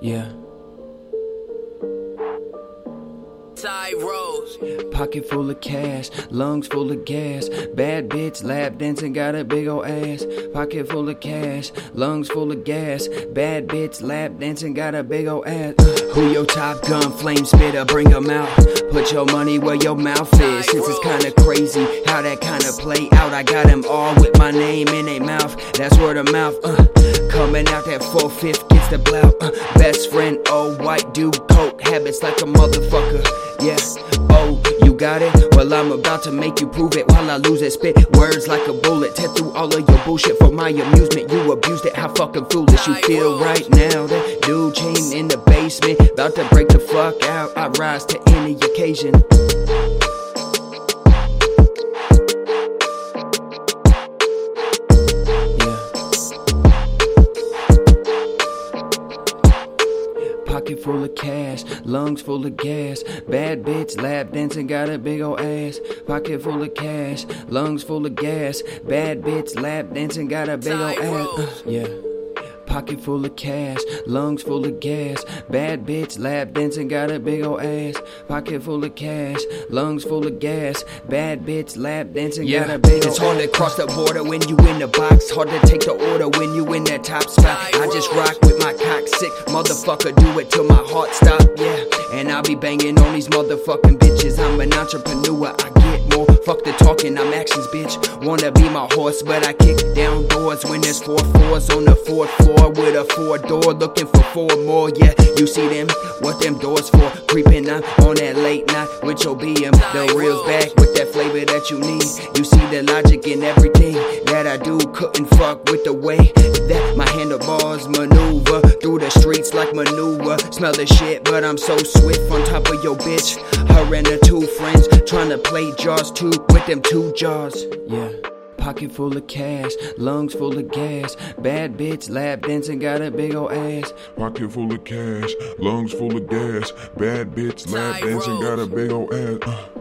Yeah. Yeah. Pocket full of cash, lungs full of gas. Bad bitch, lap dancing, got a big ol' ass. Pocket full of cash, lungs full of gas. Bad bitch, lap dancing, got a big ol' ass. Who your top gun, flame spitter, bring 'em out. Put your money where your mouth is. Since it's kinda crazy how that kinda play out. I got 'em all with my name in their mouth. That's word of mouth. Uh. Coming out that 4-5 gets the blout. Uh. Best friend, old white dude, coke habits like a motherfucker. Yeah, oh, got it? Well, I'm about to make you prove it while I lose it. Spit words like a bullet, tear through all of your bullshit for my amusement. You abused it, how fucking foolish you feel right now. That dude chain in the basement, about to break the fuck out. I rise to any occasion. Pocket full of cash, lungs full of gas. Bad bitch, lap dancing, got a big ol' ass. Pocket full of cash, lungs full of gas. Bad bitch, lap dancing, got a big ol' ass. Uh, yeah. Pocket full of cash, lungs full of gas. Bad bitch, lap dancing, got a big ol' ass. Pocket full of cash, lungs full of gas. Bad bitch, lap dancing, Yeah, got a big ass. it's hard ass. to cross the border when you in the box. Hard to take the order when you in that top spot. I just rock with my cock sick motherfucker. Do it till my heart stop. Yeah, and I'll be banging on these motherfucking bitches. I'm an entrepreneur. I get more. Fuck the talking. I'm actions, bitch. Wanna be my horse, but I kick down doors when there's four fours on the fourth floor with a four door. Looking for four more. Yeah, you see them? What them doors for? Creeping up on that late night with your BM. The reel's back with that flavor that you need. You see the logic in everything that I do. Couldn't fuck with the way that my handlebars maneuver through the streets like maneuver. Smell the shit, but I'm so swift on top of your bitch. Her and her two friends trying to play jaws too with them two jaws. Yeah. Pocket full of cash, lungs full of gas. Bad bitch, lap dancing, got a big ol' ass. Pocket full of cash, lungs full of gas. Bad bitch, lap dancing, got a big ol' ass. Uh.